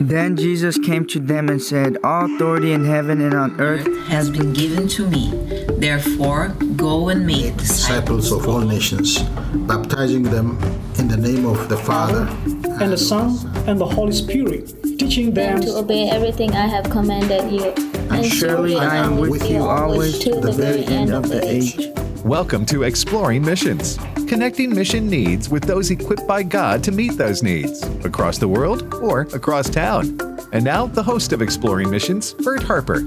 Then Jesus came to them and said, All authority in heaven and on earth has been given to me. Therefore, go and make disciples of all nations, baptizing them in the name of the Father and the Son and the Holy Spirit, teaching them to obey everything I have commanded you. And surely I am with you always to the very end of the age. Welcome to Exploring Missions, connecting mission needs with those equipped by God to meet those needs across the world or across town. And now, the host of Exploring Missions, Bert Harper.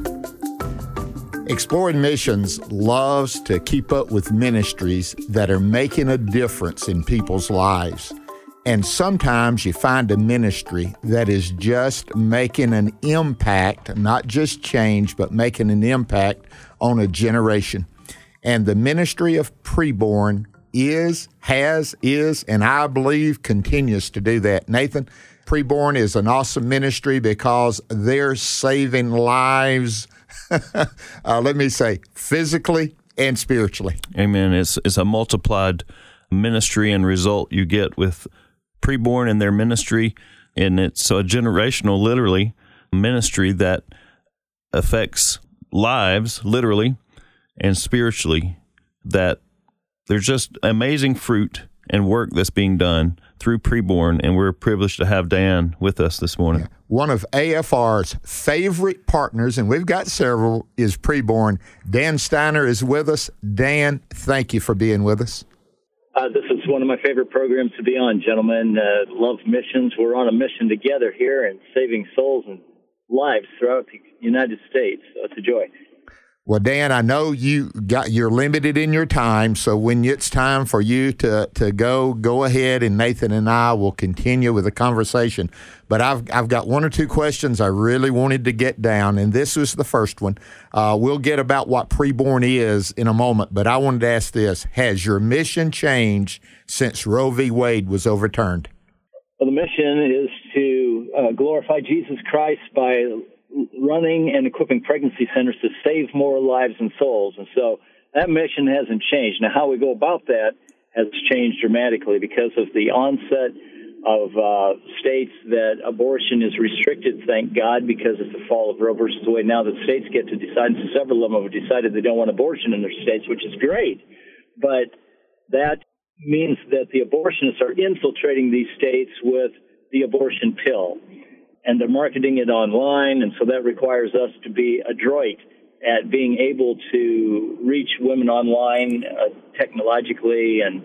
Exploring Missions loves to keep up with ministries that are making a difference in people's lives. And sometimes you find a ministry that is just making an impact, not just change, but making an impact on a generation. And the ministry of preborn is, has, is, and I believe continues to do that. Nathan, preborn is an awesome ministry because they're saving lives, uh, let me say, physically and spiritually. Amen. It's, it's a multiplied ministry and result you get with preborn in their ministry. And it's a generational, literally, ministry that affects lives, literally, and spiritually that there's just amazing fruit and work that's being done through preborn and we're privileged to have dan with us this morning. Yeah. one of afr's favorite partners and we've got several is preborn. Dan steiner is with us. Dan thank you for being with us. Uh, this is one of my favorite programs to be on gentlemen. Uh, love missions. We're on a mission together here and saving souls and lives throughout the united states. So it's a joy well, Dan, I know you got you're limited in your time, so when it's time for you to to go, go ahead, and Nathan and I will continue with the conversation. But I've I've got one or two questions I really wanted to get down, and this was the first one. Uh, we'll get about what preborn is in a moment, but I wanted to ask this: Has your mission changed since Roe v. Wade was overturned? Well, the mission is to uh, glorify Jesus Christ by running and equipping pregnancy centers to save more lives and souls. And so that mission hasn't changed. Now, how we go about that has changed dramatically because of the onset of uh, states that abortion is restricted, thank God, because of the fall of Roe versus Wade. Now that states get to decide, and several of them have decided they don't want abortion in their states, which is great. But that means that the abortionists are infiltrating these states with the abortion pill and they're marketing it online, and so that requires us to be adroit at being able to reach women online uh, technologically and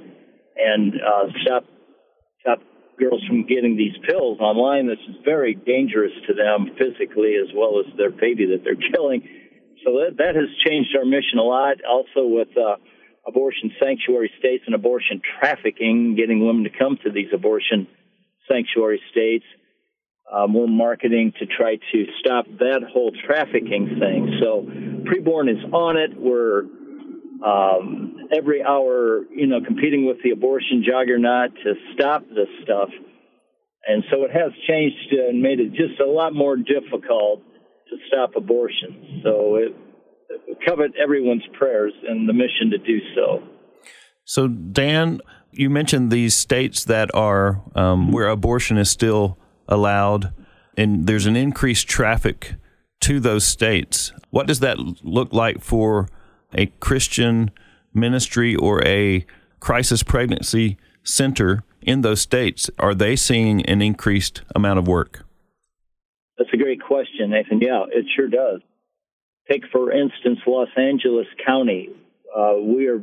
and uh, stop stop girls from getting these pills online. This is very dangerous to them physically as well as their baby that they're killing. So that that has changed our mission a lot. Also with uh, abortion sanctuary states and abortion trafficking, getting women to come to these abortion sanctuary states uh, more marketing to try to stop that whole trafficking thing. So preborn is on it. We're um, every hour, you know, competing with the abortion juggernaut to stop this stuff. And so it has changed and made it just a lot more difficult to stop abortion. So it, it covet everyone's prayers and the mission to do so. So, Dan, you mentioned these states that are um, where abortion is still allowed, and there's an increased traffic to those states. What does that look like for a Christian ministry or a crisis pregnancy center in those states? Are they seeing an increased amount of work? That's a great question, Nathan. Yeah, it sure does. Take, for instance, Los Angeles County. Uh, we are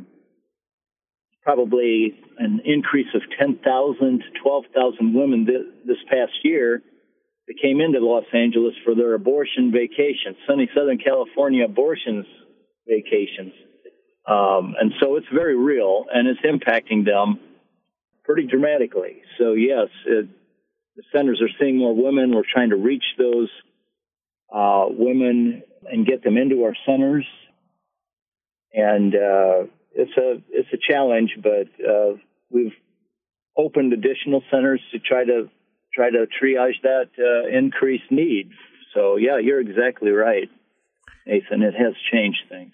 probably an increase of 10,000 to 12,000 women th- this past year that came into Los Angeles for their abortion vacations, sunny Southern California abortions vacations. Um, and so it's very real and it's impacting them pretty dramatically. So, yes, it, the centers are seeing more women. We're trying to reach those uh, women and get them into our centers. And uh, it's a it's a challenge, but uh, we've opened additional centers to try to try to triage that uh, increased need. So yeah, you're exactly right, Nathan. It has changed things.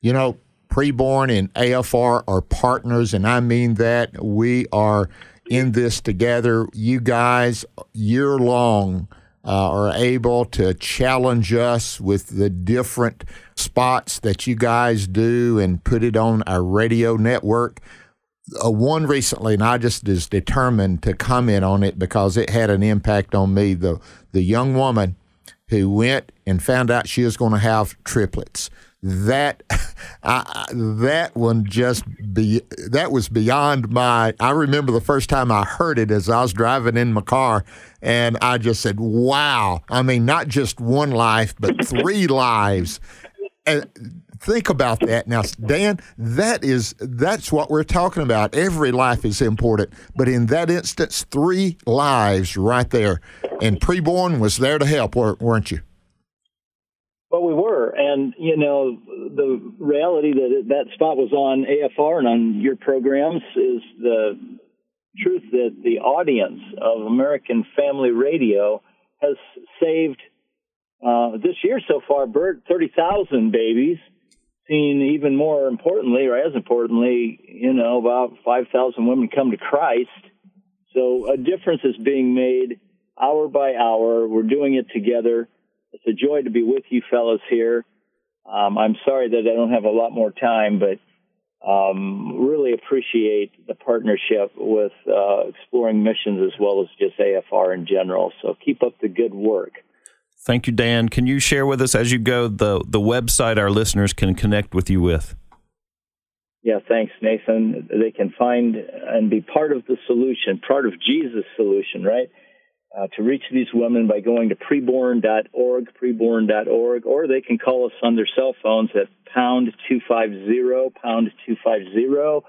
You know, preborn and AFR are partners, and I mean that we are in this together. You guys, year long. Uh, are able to challenge us with the different spots that you guys do and put it on our radio network. Uh, one recently, and I just is determined to comment on it because it had an impact on me. The the young woman who went and found out she was going to have triplets. That I, that one just be that was beyond my. I remember the first time I heard it as I was driving in my car, and I just said, "Wow!" I mean, not just one life, but three lives. And think about that now, Dan. That is that's what we're talking about. Every life is important, but in that instance, three lives right there, and preborn was there to help, weren't you? Well, we were, and you know, the reality that that spot was on AFR and on your programs is the truth that the audience of American Family Radio has saved uh, this year so far, Bert, thirty thousand babies. Seen even more importantly, or as importantly, you know, about five thousand women come to Christ. So a difference is being made hour by hour. We're doing it together it's a joy to be with you fellows here. Um, I'm sorry that I don't have a lot more time, but um, really appreciate the partnership with uh, Exploring Missions as well as just AFR in general. So keep up the good work. Thank you, Dan. Can you share with us as you go the the website our listeners can connect with you with? Yeah, thanks, Nathan. They can find and be part of the solution, part of Jesus' solution, right? Uh, to reach these women by going to preborn.org, preborn.org, or they can call us on their cell phones at pound 250, pound 250.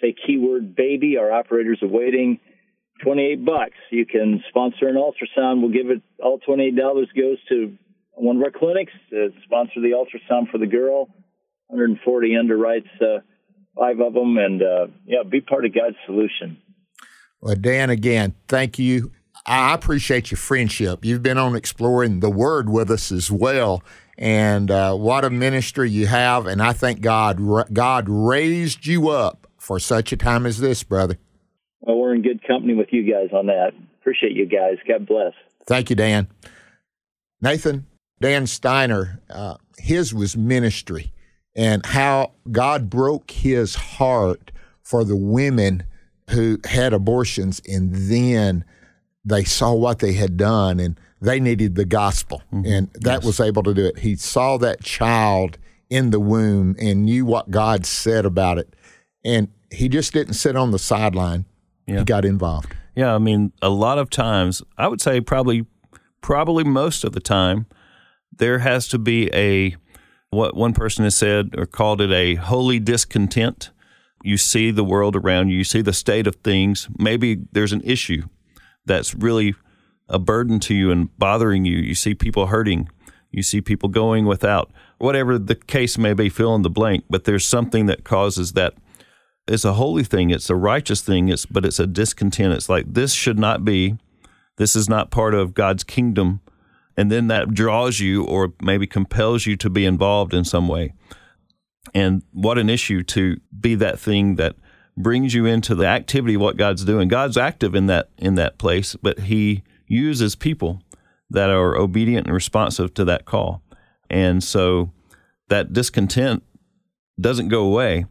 Say keyword baby. Our operators are waiting. 28 bucks. You can sponsor an ultrasound. We'll give it all $28 goes to one of our clinics to sponsor the ultrasound for the girl. 140 underwrites uh, five of them, and uh, yeah, be part of God's solution. Well, Dan, again, thank you I appreciate your friendship. You've been on exploring the Word with us as well, and uh, what a ministry you have. And I thank God God raised you up for such a time as this, brother. Well, we're in good company with you guys on that. Appreciate you guys. God bless. Thank you, Dan. Nathan, Dan Steiner, uh, his was ministry and how God broke his heart for the women who had abortions and then they saw what they had done and they needed the gospel. Mm-hmm. And that yes. was able to do it. He saw that child in the womb and knew what God said about it. And he just didn't sit on the sideline. Yeah. He got involved. Yeah, I mean, a lot of times, I would say probably probably most of the time, there has to be a what one person has said or called it a holy discontent. You see the world around you, you see the state of things. Maybe there's an issue that's really a burden to you and bothering you. You see people hurting. You see people going without, whatever the case may be, fill in the blank. But there's something that causes that. It's a holy thing. It's a righteous thing. It's but it's a discontent. It's like this should not be. This is not part of God's kingdom. And then that draws you, or maybe compels you to be involved in some way. And what an issue to be that thing that brings you into the activity of what God's doing. God's active in that in that place, but he uses people that are obedient and responsive to that call. And so that discontent doesn't go away,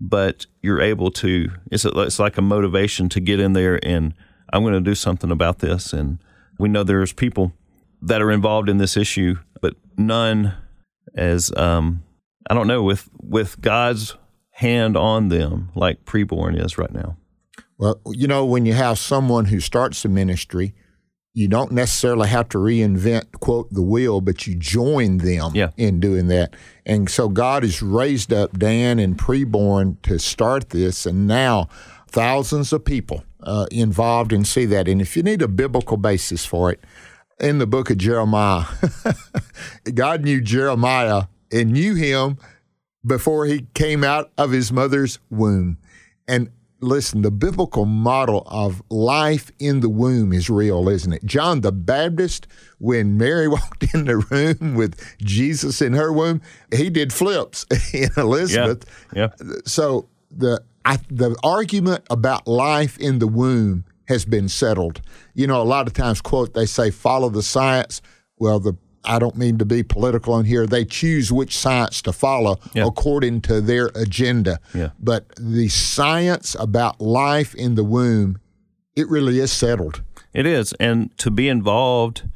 but you're able to it's a, it's like a motivation to get in there and I'm going to do something about this and we know there's people that are involved in this issue, but none as um, I don't know with with God's hand on them like preborn is right now? Well, you know, when you have someone who starts a ministry, you don't necessarily have to reinvent, quote, the wheel, but you join them yeah. in doing that. And so God has raised up Dan and preborn to start this, and now thousands of people uh, involved and see that. And if you need a biblical basis for it, in the book of Jeremiah, God knew Jeremiah and knew him before he came out of his mother's womb. And listen, the biblical model of life in the womb is real, isn't it? John the Baptist, when Mary walked in the room with Jesus in her womb, he did flips in Elizabeth. Yeah. yeah. So the I, the argument about life in the womb has been settled. You know, a lot of times, quote, they say, follow the science. Well, the I don't mean to be political in here. They choose which science to follow Yeah. according to their agenda. Yeah. But the science about life in the womb, it really is settled. It is. And to be involved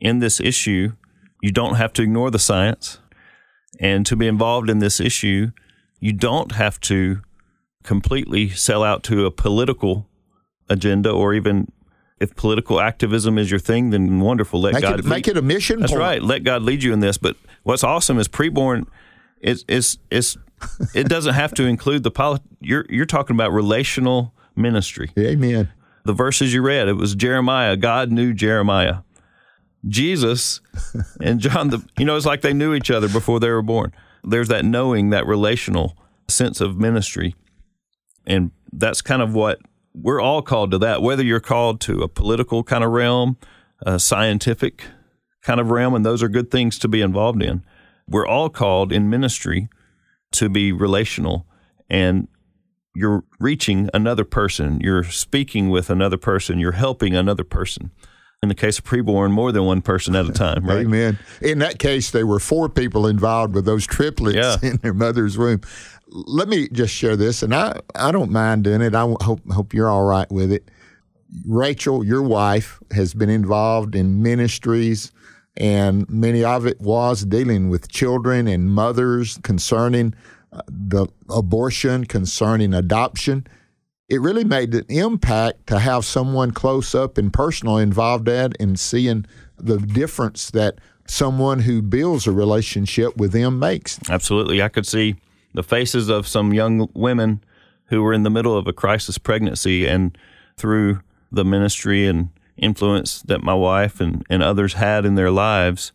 in this issue, you don't have to ignore the science. And to be involved in this issue, you don't have to completely sell out to a political agenda or even if political activism is your thing, then wonderful. Let Make God it, make it a mission That's point. right. Let God lead you in this. But what's awesome is preborn is is is it doesn't have to include the polit- you're you're talking about relational ministry. Amen. The verses you read, it was Jeremiah. God knew Jeremiah. Jesus and John the you know, it's like they knew each other before they were born. There's that knowing, that relational sense of ministry. And that's kind of what we're all called to that, whether you're called to a political kind of realm, a scientific kind of realm, and those are good things to be involved in. We're all called in ministry to be relational and you're reaching another person, you're speaking with another person, you're helping another person. In the case of preborn, more than one person at a time, right? Amen. In that case, there were four people involved with those triplets Yeah. in their mother's womb. Let me just share this, and I, I don't mind doing it. I hope hope you're all right with it. Rachel, your wife, has been involved in ministries, and many of it was dealing with children and mothers concerning uh, the abortion, concerning adoption. It really made an impact to have someone close up and personal involved at and seeing the difference that someone who builds a relationship with them makes. Absolutely. I could see the faces of some young women who were in the middle of a crisis pregnancy and through the ministry and influence that my wife and, and others had in their lives,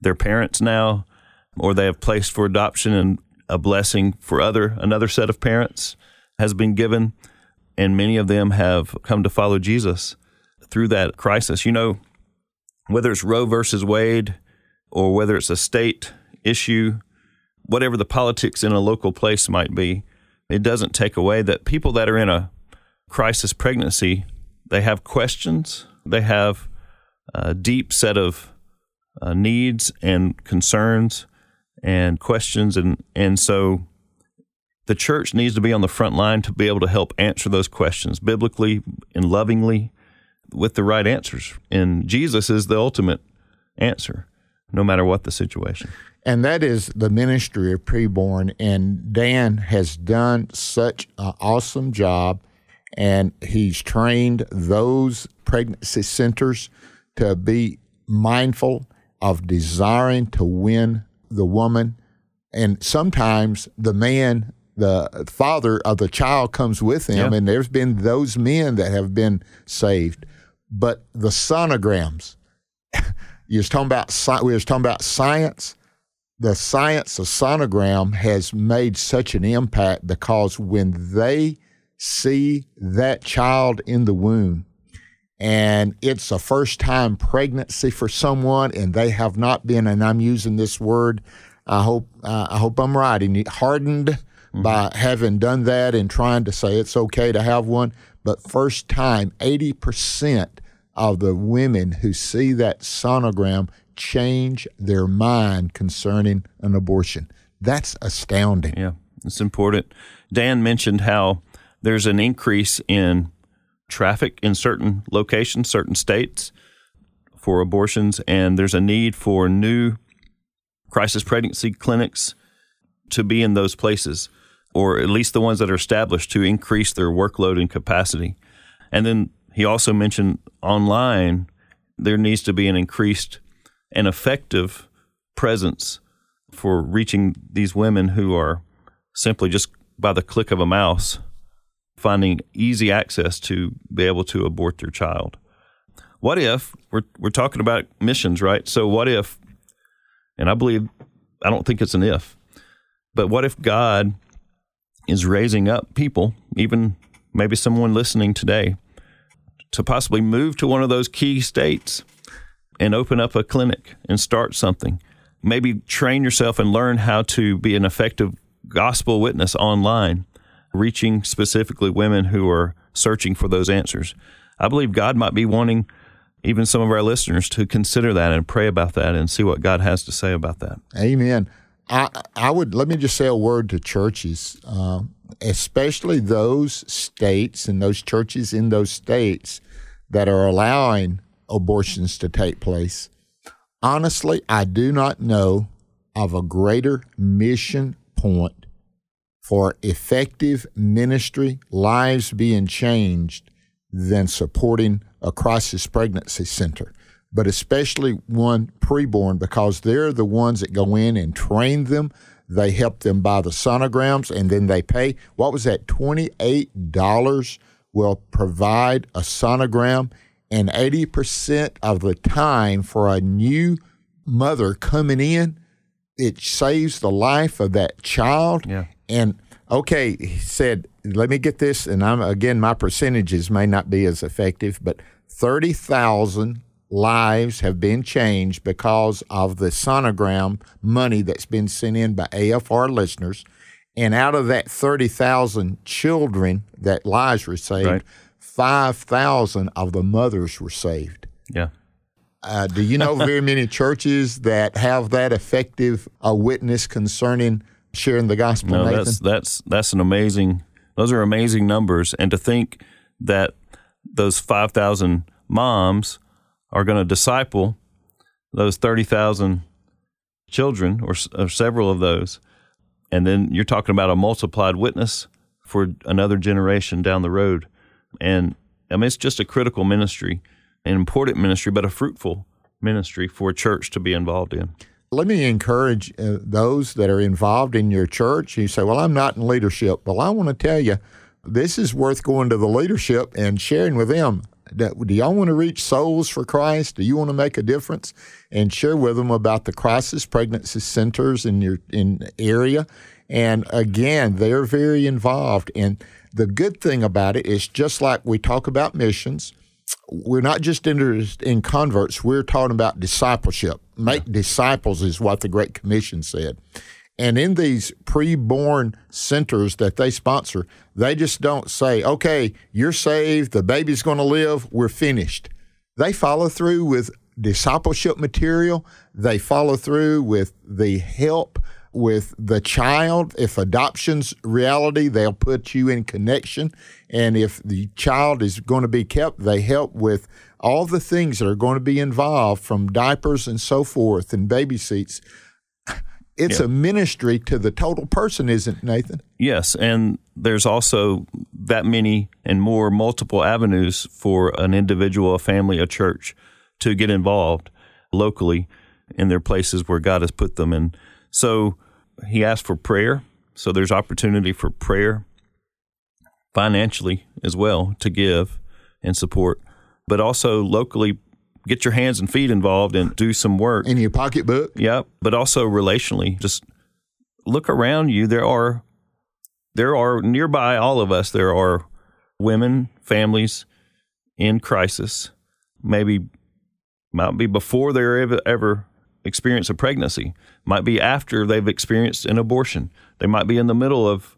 their parents now, or they have placed for adoption and a blessing for other another set of parents has been given and many of them have come to follow Jesus through that crisis. You know, whether it's Roe versus Wade or whether it's a state issue, whatever the politics in a local place might be, it doesn't take away that people that are in a crisis pregnancy, they have questions, they have a deep set of uh, needs and concerns and questions, and and so the church needs to be on the front line to be able to help answer those questions biblically and lovingly with the right answers. And Jesus is the ultimate answer, no matter what the situation. And that is the ministry of preborn. And Dan has done such an awesome job. And he's trained those pregnancy centers to be mindful of desiring to win the woman. And sometimes the man, the father of the child comes with him. Yeah. And there's been those men that have been saved. But the sonograms, you was talking about we was talking about science. The science of sonogram has made such an impact because when they see that child in the womb and it's a first time pregnancy for someone and they have not been and I'm using this word I hope uh, I hope I'm right and hardened by mm-hmm. having done that and trying to say it's okay to have one but first time 80% of the women who see that sonogram change their mind concerning an abortion. That's astounding. Yeah, it's important. Dan mentioned how there's an increase in traffic in certain locations, certain states for abortions, and there's a need for new crisis pregnancy clinics to be in those places, or at least the ones that are established to increase their workload and capacity. And then he also mentioned online, there needs to be an increased and effective presence for reaching these women who are simply just by the click of a mouse finding easy access to be able to abort their child. What if we're we're talking about missions, right? So what if and I believe I don't think it's an if, but what if God is raising up people, even maybe someone listening today, to possibly move to one of those key states and open up a clinic and start something. Maybe train yourself and learn how to be an effective gospel witness online reaching specifically women who are searching for those answers. I believe God might be wanting even some of our listeners to consider that and pray about that and see what God has to say about that. Amen. I, I would let me just say a word to churches, uh, especially those states and those churches in those states that are allowing abortions to take place. Honestly, I do not know of a greater mission point for effective ministry, lives being changed, than supporting a crisis pregnancy center, but especially one preborn because they're the ones that go in and train them. They help them buy the sonograms and then they pay. What was that? $28 will provide a sonogram. And 80% of the time for a new mother coming in, it saves the life of that child. Yeah. And okay, he said, let me get this. And I'm again, my percentages may not be as effective, but 30,000 lives have been changed because of the sonogram money that's been sent in by AFR listeners. And out of that 30,000 children that lives were saved, Right. 5,000 of the mothers were saved. Yeah. Uh, do you know very many churches that have that effective uh, witness concerning sharing the gospel? No, Nathan? that's that's that's an amazing. Those are amazing numbers, and to think that those five thousand moms are going to disciple those thirty thousand children, or, or several of those, and then you're talking about a multiplied witness for another generation down the road, and I mean it's just a critical ministry, an important ministry, but a fruitful ministry for a church to be involved in. let me encourage uh, those that are involved in your church. You say, Well, I'm not in leadership. Well, I want to tell you, this is worth going to the leadership and sharing with them. Do y'all want to reach souls for Christ? Do you want to make a difference? And share with them about the crisis pregnancy centers in your in area. And again, they're very involved. And the good thing about it is just like we talk about missions, we're not just interested in converts, we're talking about discipleship. Make disciples is what the Great Commission said. And in these pre-born centers that they sponsor, they just don't say, "Okay, you're saved, the baby's going to live, we're finished." They follow through with discipleship material. They follow through with the help with the child. If adoption's reality, they'll put you in connection. And if the child is going to be kept, they help with all the things that are going to be involved from diapers and so forth and baby seats. It's Yeah. a ministry to the total person, isn't it, Nathan? Yes, and there's also that many and more multiple avenues for an individual, a family, a church to get involved locally in their places where God has put them. And so he asked for prayer. So there's opportunity for prayer financially as well to give and support, but also locally get your hands and feet involved and do some work. In your pocketbook? Yep, but also relationally, just look around you. There are there are nearby all of us. There are women, families in crisis. Maybe might be before they ever ever experience a pregnancy. Might be after they've experienced an abortion. They might be in the middle of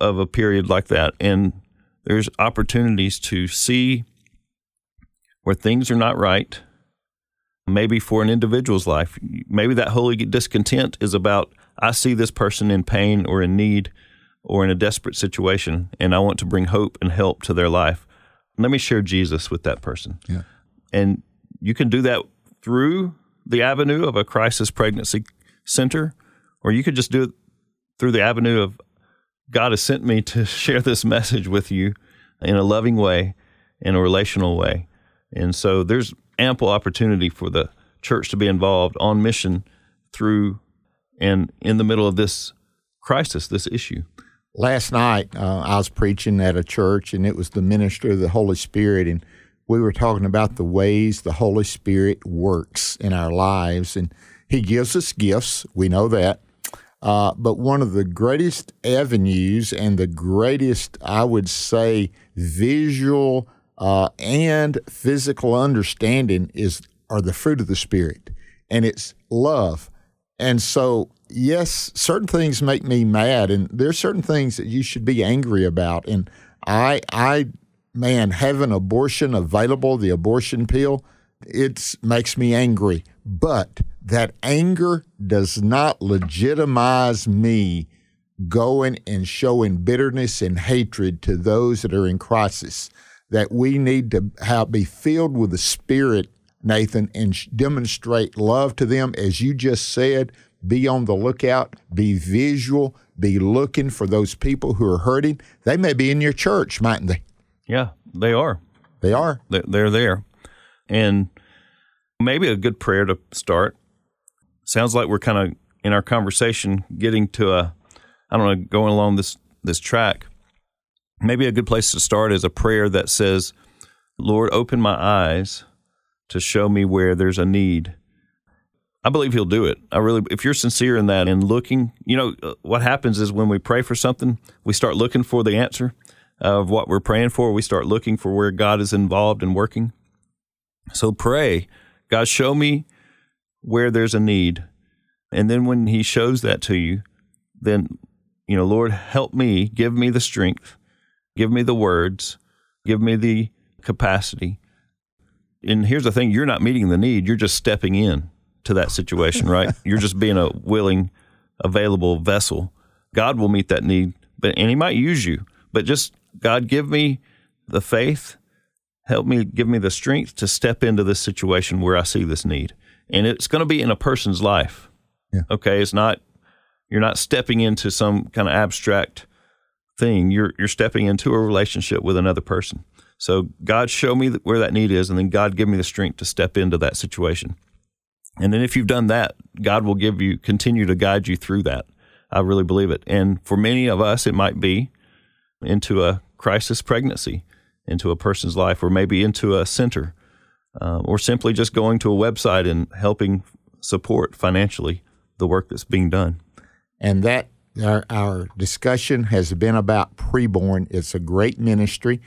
of a period like that, and there's opportunities to see where things are not right maybe for an individual's life. Maybe that holy discontent is about I see this person in pain or in need or in a desperate situation, and I want to bring hope and help to their life. Let me share Jesus with that person. Yeah. And you can do that through the avenue of a crisis pregnancy center, or you could just do it through the avenue of God has sent me to share this message with you in a loving way, in a relational way. And so there's ample opportunity for the church to be involved on mission through and in the middle of this crisis, this issue. last night uh, I was preaching at a church, and it was the ministry of the Holy Spirit, and we were talking about the ways the Holy Spirit works in our lives, and He gives us gifts. We know that. Uh, but one of the greatest avenues and the greatest, I would say, visual uh, and physical understanding is are the fruit of the Spirit, and it's love, And so, yes, certain things make me mad, and there's certain things that you should be angry about. And I, I, man, having abortion available, the abortion pill, it makes me angry. But that anger does not legitimize me going and showing bitterness and hatred to those that are in crisis. That we need to have, be filled with the Spirit, Nathan, and demonstrate love to them. As you just said, be on the lookout, be visual, be looking for those people who are hurting. They may be in your church, mightn't they? Yeah, they are. They are. They're there. And maybe a good prayer to start. Sounds like we're kind of in our conversation getting to a, I don't know, going along this this track. Maybe a good place to start is a prayer that says, "Lord, open my eyes to show me where there's a need." I believe He'll do it. I really, if you're sincere in that and looking, you know, uh, what happens is when we pray for something, we start looking for the answer of what we're praying for. We start looking for where God is involved and working. So pray, God, show me where there's a need. And then when He shows that to you, then, you know, Lord, help me, give me the strength, give me the words, give me the capacity. And here's the thing you're not meeting the need, you're just stepping in to that situation, right? you're just being a willing, available vessel. God will meet that need, but and He might use you. But just God, give me the faith, help me, give me the strength to step into this situation where I see this need and it's going to be in a person's life. Yeah. Okay, it's not you're not stepping into some kind of abstract thing. You're you're stepping into a relationship with another person. So God show me where that need is, and then God give me the strength to step into that situation. And then if you've done that, God will give you continue to guide you through that. I really believe it. And for many of us, it might be into a crisis pregnancy, into a person's life, or maybe into a center uh, or simply just going to a website and helping support financially the work that's being done. And that our, our discussion has been about preborn. It's a great ministry,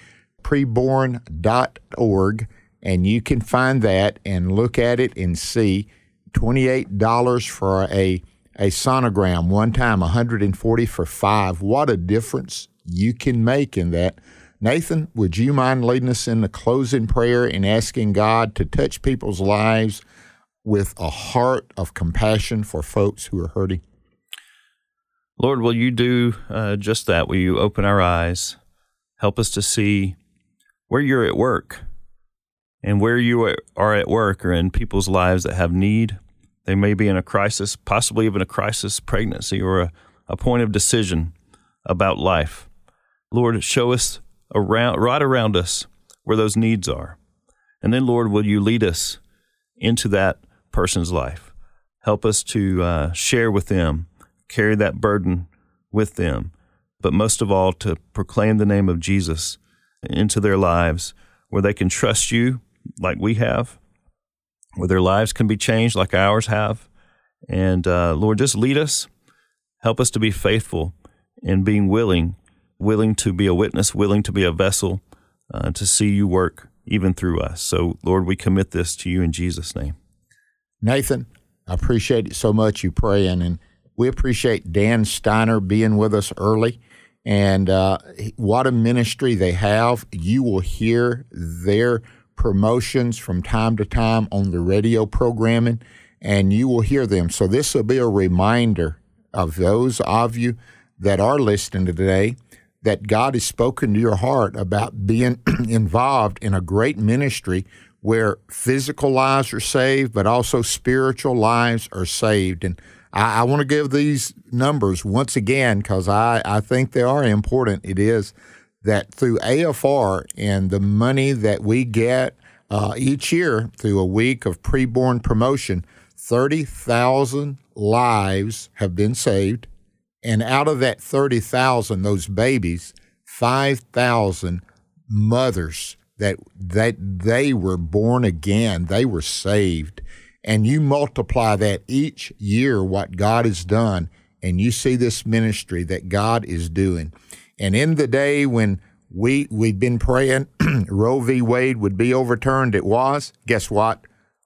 preborn.org, and you can find that and look at it and see $28 for a a sonogram one time 140 for 5 what a difference you can make in that Nathan, would you mind leading us in the closing prayer and asking God to touch people's lives with a heart of compassion for folks who are hurting? Lord, will you do uh, just that? Will you open our eyes, help us to see where you're at work and where you are at work or in people's lives that have need. They may be in a crisis, possibly even a crisis pregnancy or a, a point of decision about life. Lord, show us around right around us where those needs are. And then, Lord, will you lead us into that person's life? Help us to uh, share with them, carry that burden with them, but most of all, to proclaim the name of Jesus into their lives where they can trust you like we have, where their lives can be changed like ours have. And uh, Lord, just lead us. Help us to be faithful in being willing willing to be a witness, willing to be a vessel uh, to see you work even through us. So, Lord, we commit this to you in Jesus' name. Nathan, I appreciate it so much you praying, and we appreciate Dan Steiner being with us early. And uh, what a ministry they have. You will hear their promotions from time to time on the radio programming, and you will hear them. So, this will be a reminder of those of you that are listening today that God has spoken to your heart about being involved in a great ministry where physical lives are saved, but also spiritual lives are saved. And I, I want to give these numbers once again because I, I think they are important. It is that through AFR and the money that we get uh, each year through a week of preborn promotion, 30,000 lives have been saved and out of that 30,000, those babies, 5,000 mothers that, that they were born again, they were saved. And you multiply that each year, what God has done, and you see this ministry that God is doing. And in the day when we, we'd been praying Roe v. Wade would be overturned, it was. Guess what?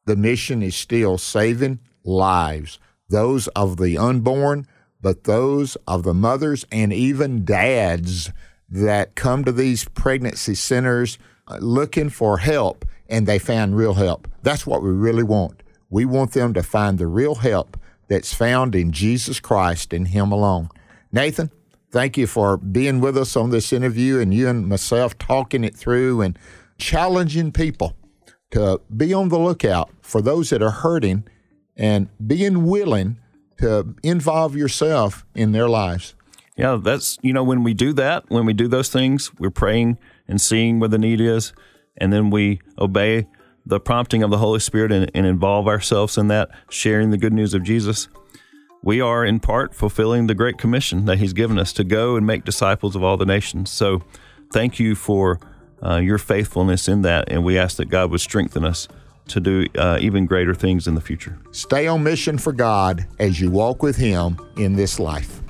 The mission is still saving lives those of the unborn, but those of the mothers and even dads that come to these pregnancy centers uh, looking for help and they found real help. That's what we really want. We want them to find the real help that's found in Jesus Christ and Him alone. Nathan, thank you for being with us on this interview and you and myself talking it through and challenging people to be on the lookout for those that are hurting and being willing to involve yourself in their lives. Yeah, that's, you know, when we do that, when we do those things, we're praying and seeing where the need is, and then we obey the prompting of the Holy Spirit and, and involve ourselves in that, sharing the good news of Jesus. We are in part fulfilling the Great Commission that He's given us to go and make disciples of all the nations. So, thank you for uh, your faithfulness in that, and we ask that God would strengthen us to do uh, even greater things in the future. Stay on mission for God as you walk with Him in this life.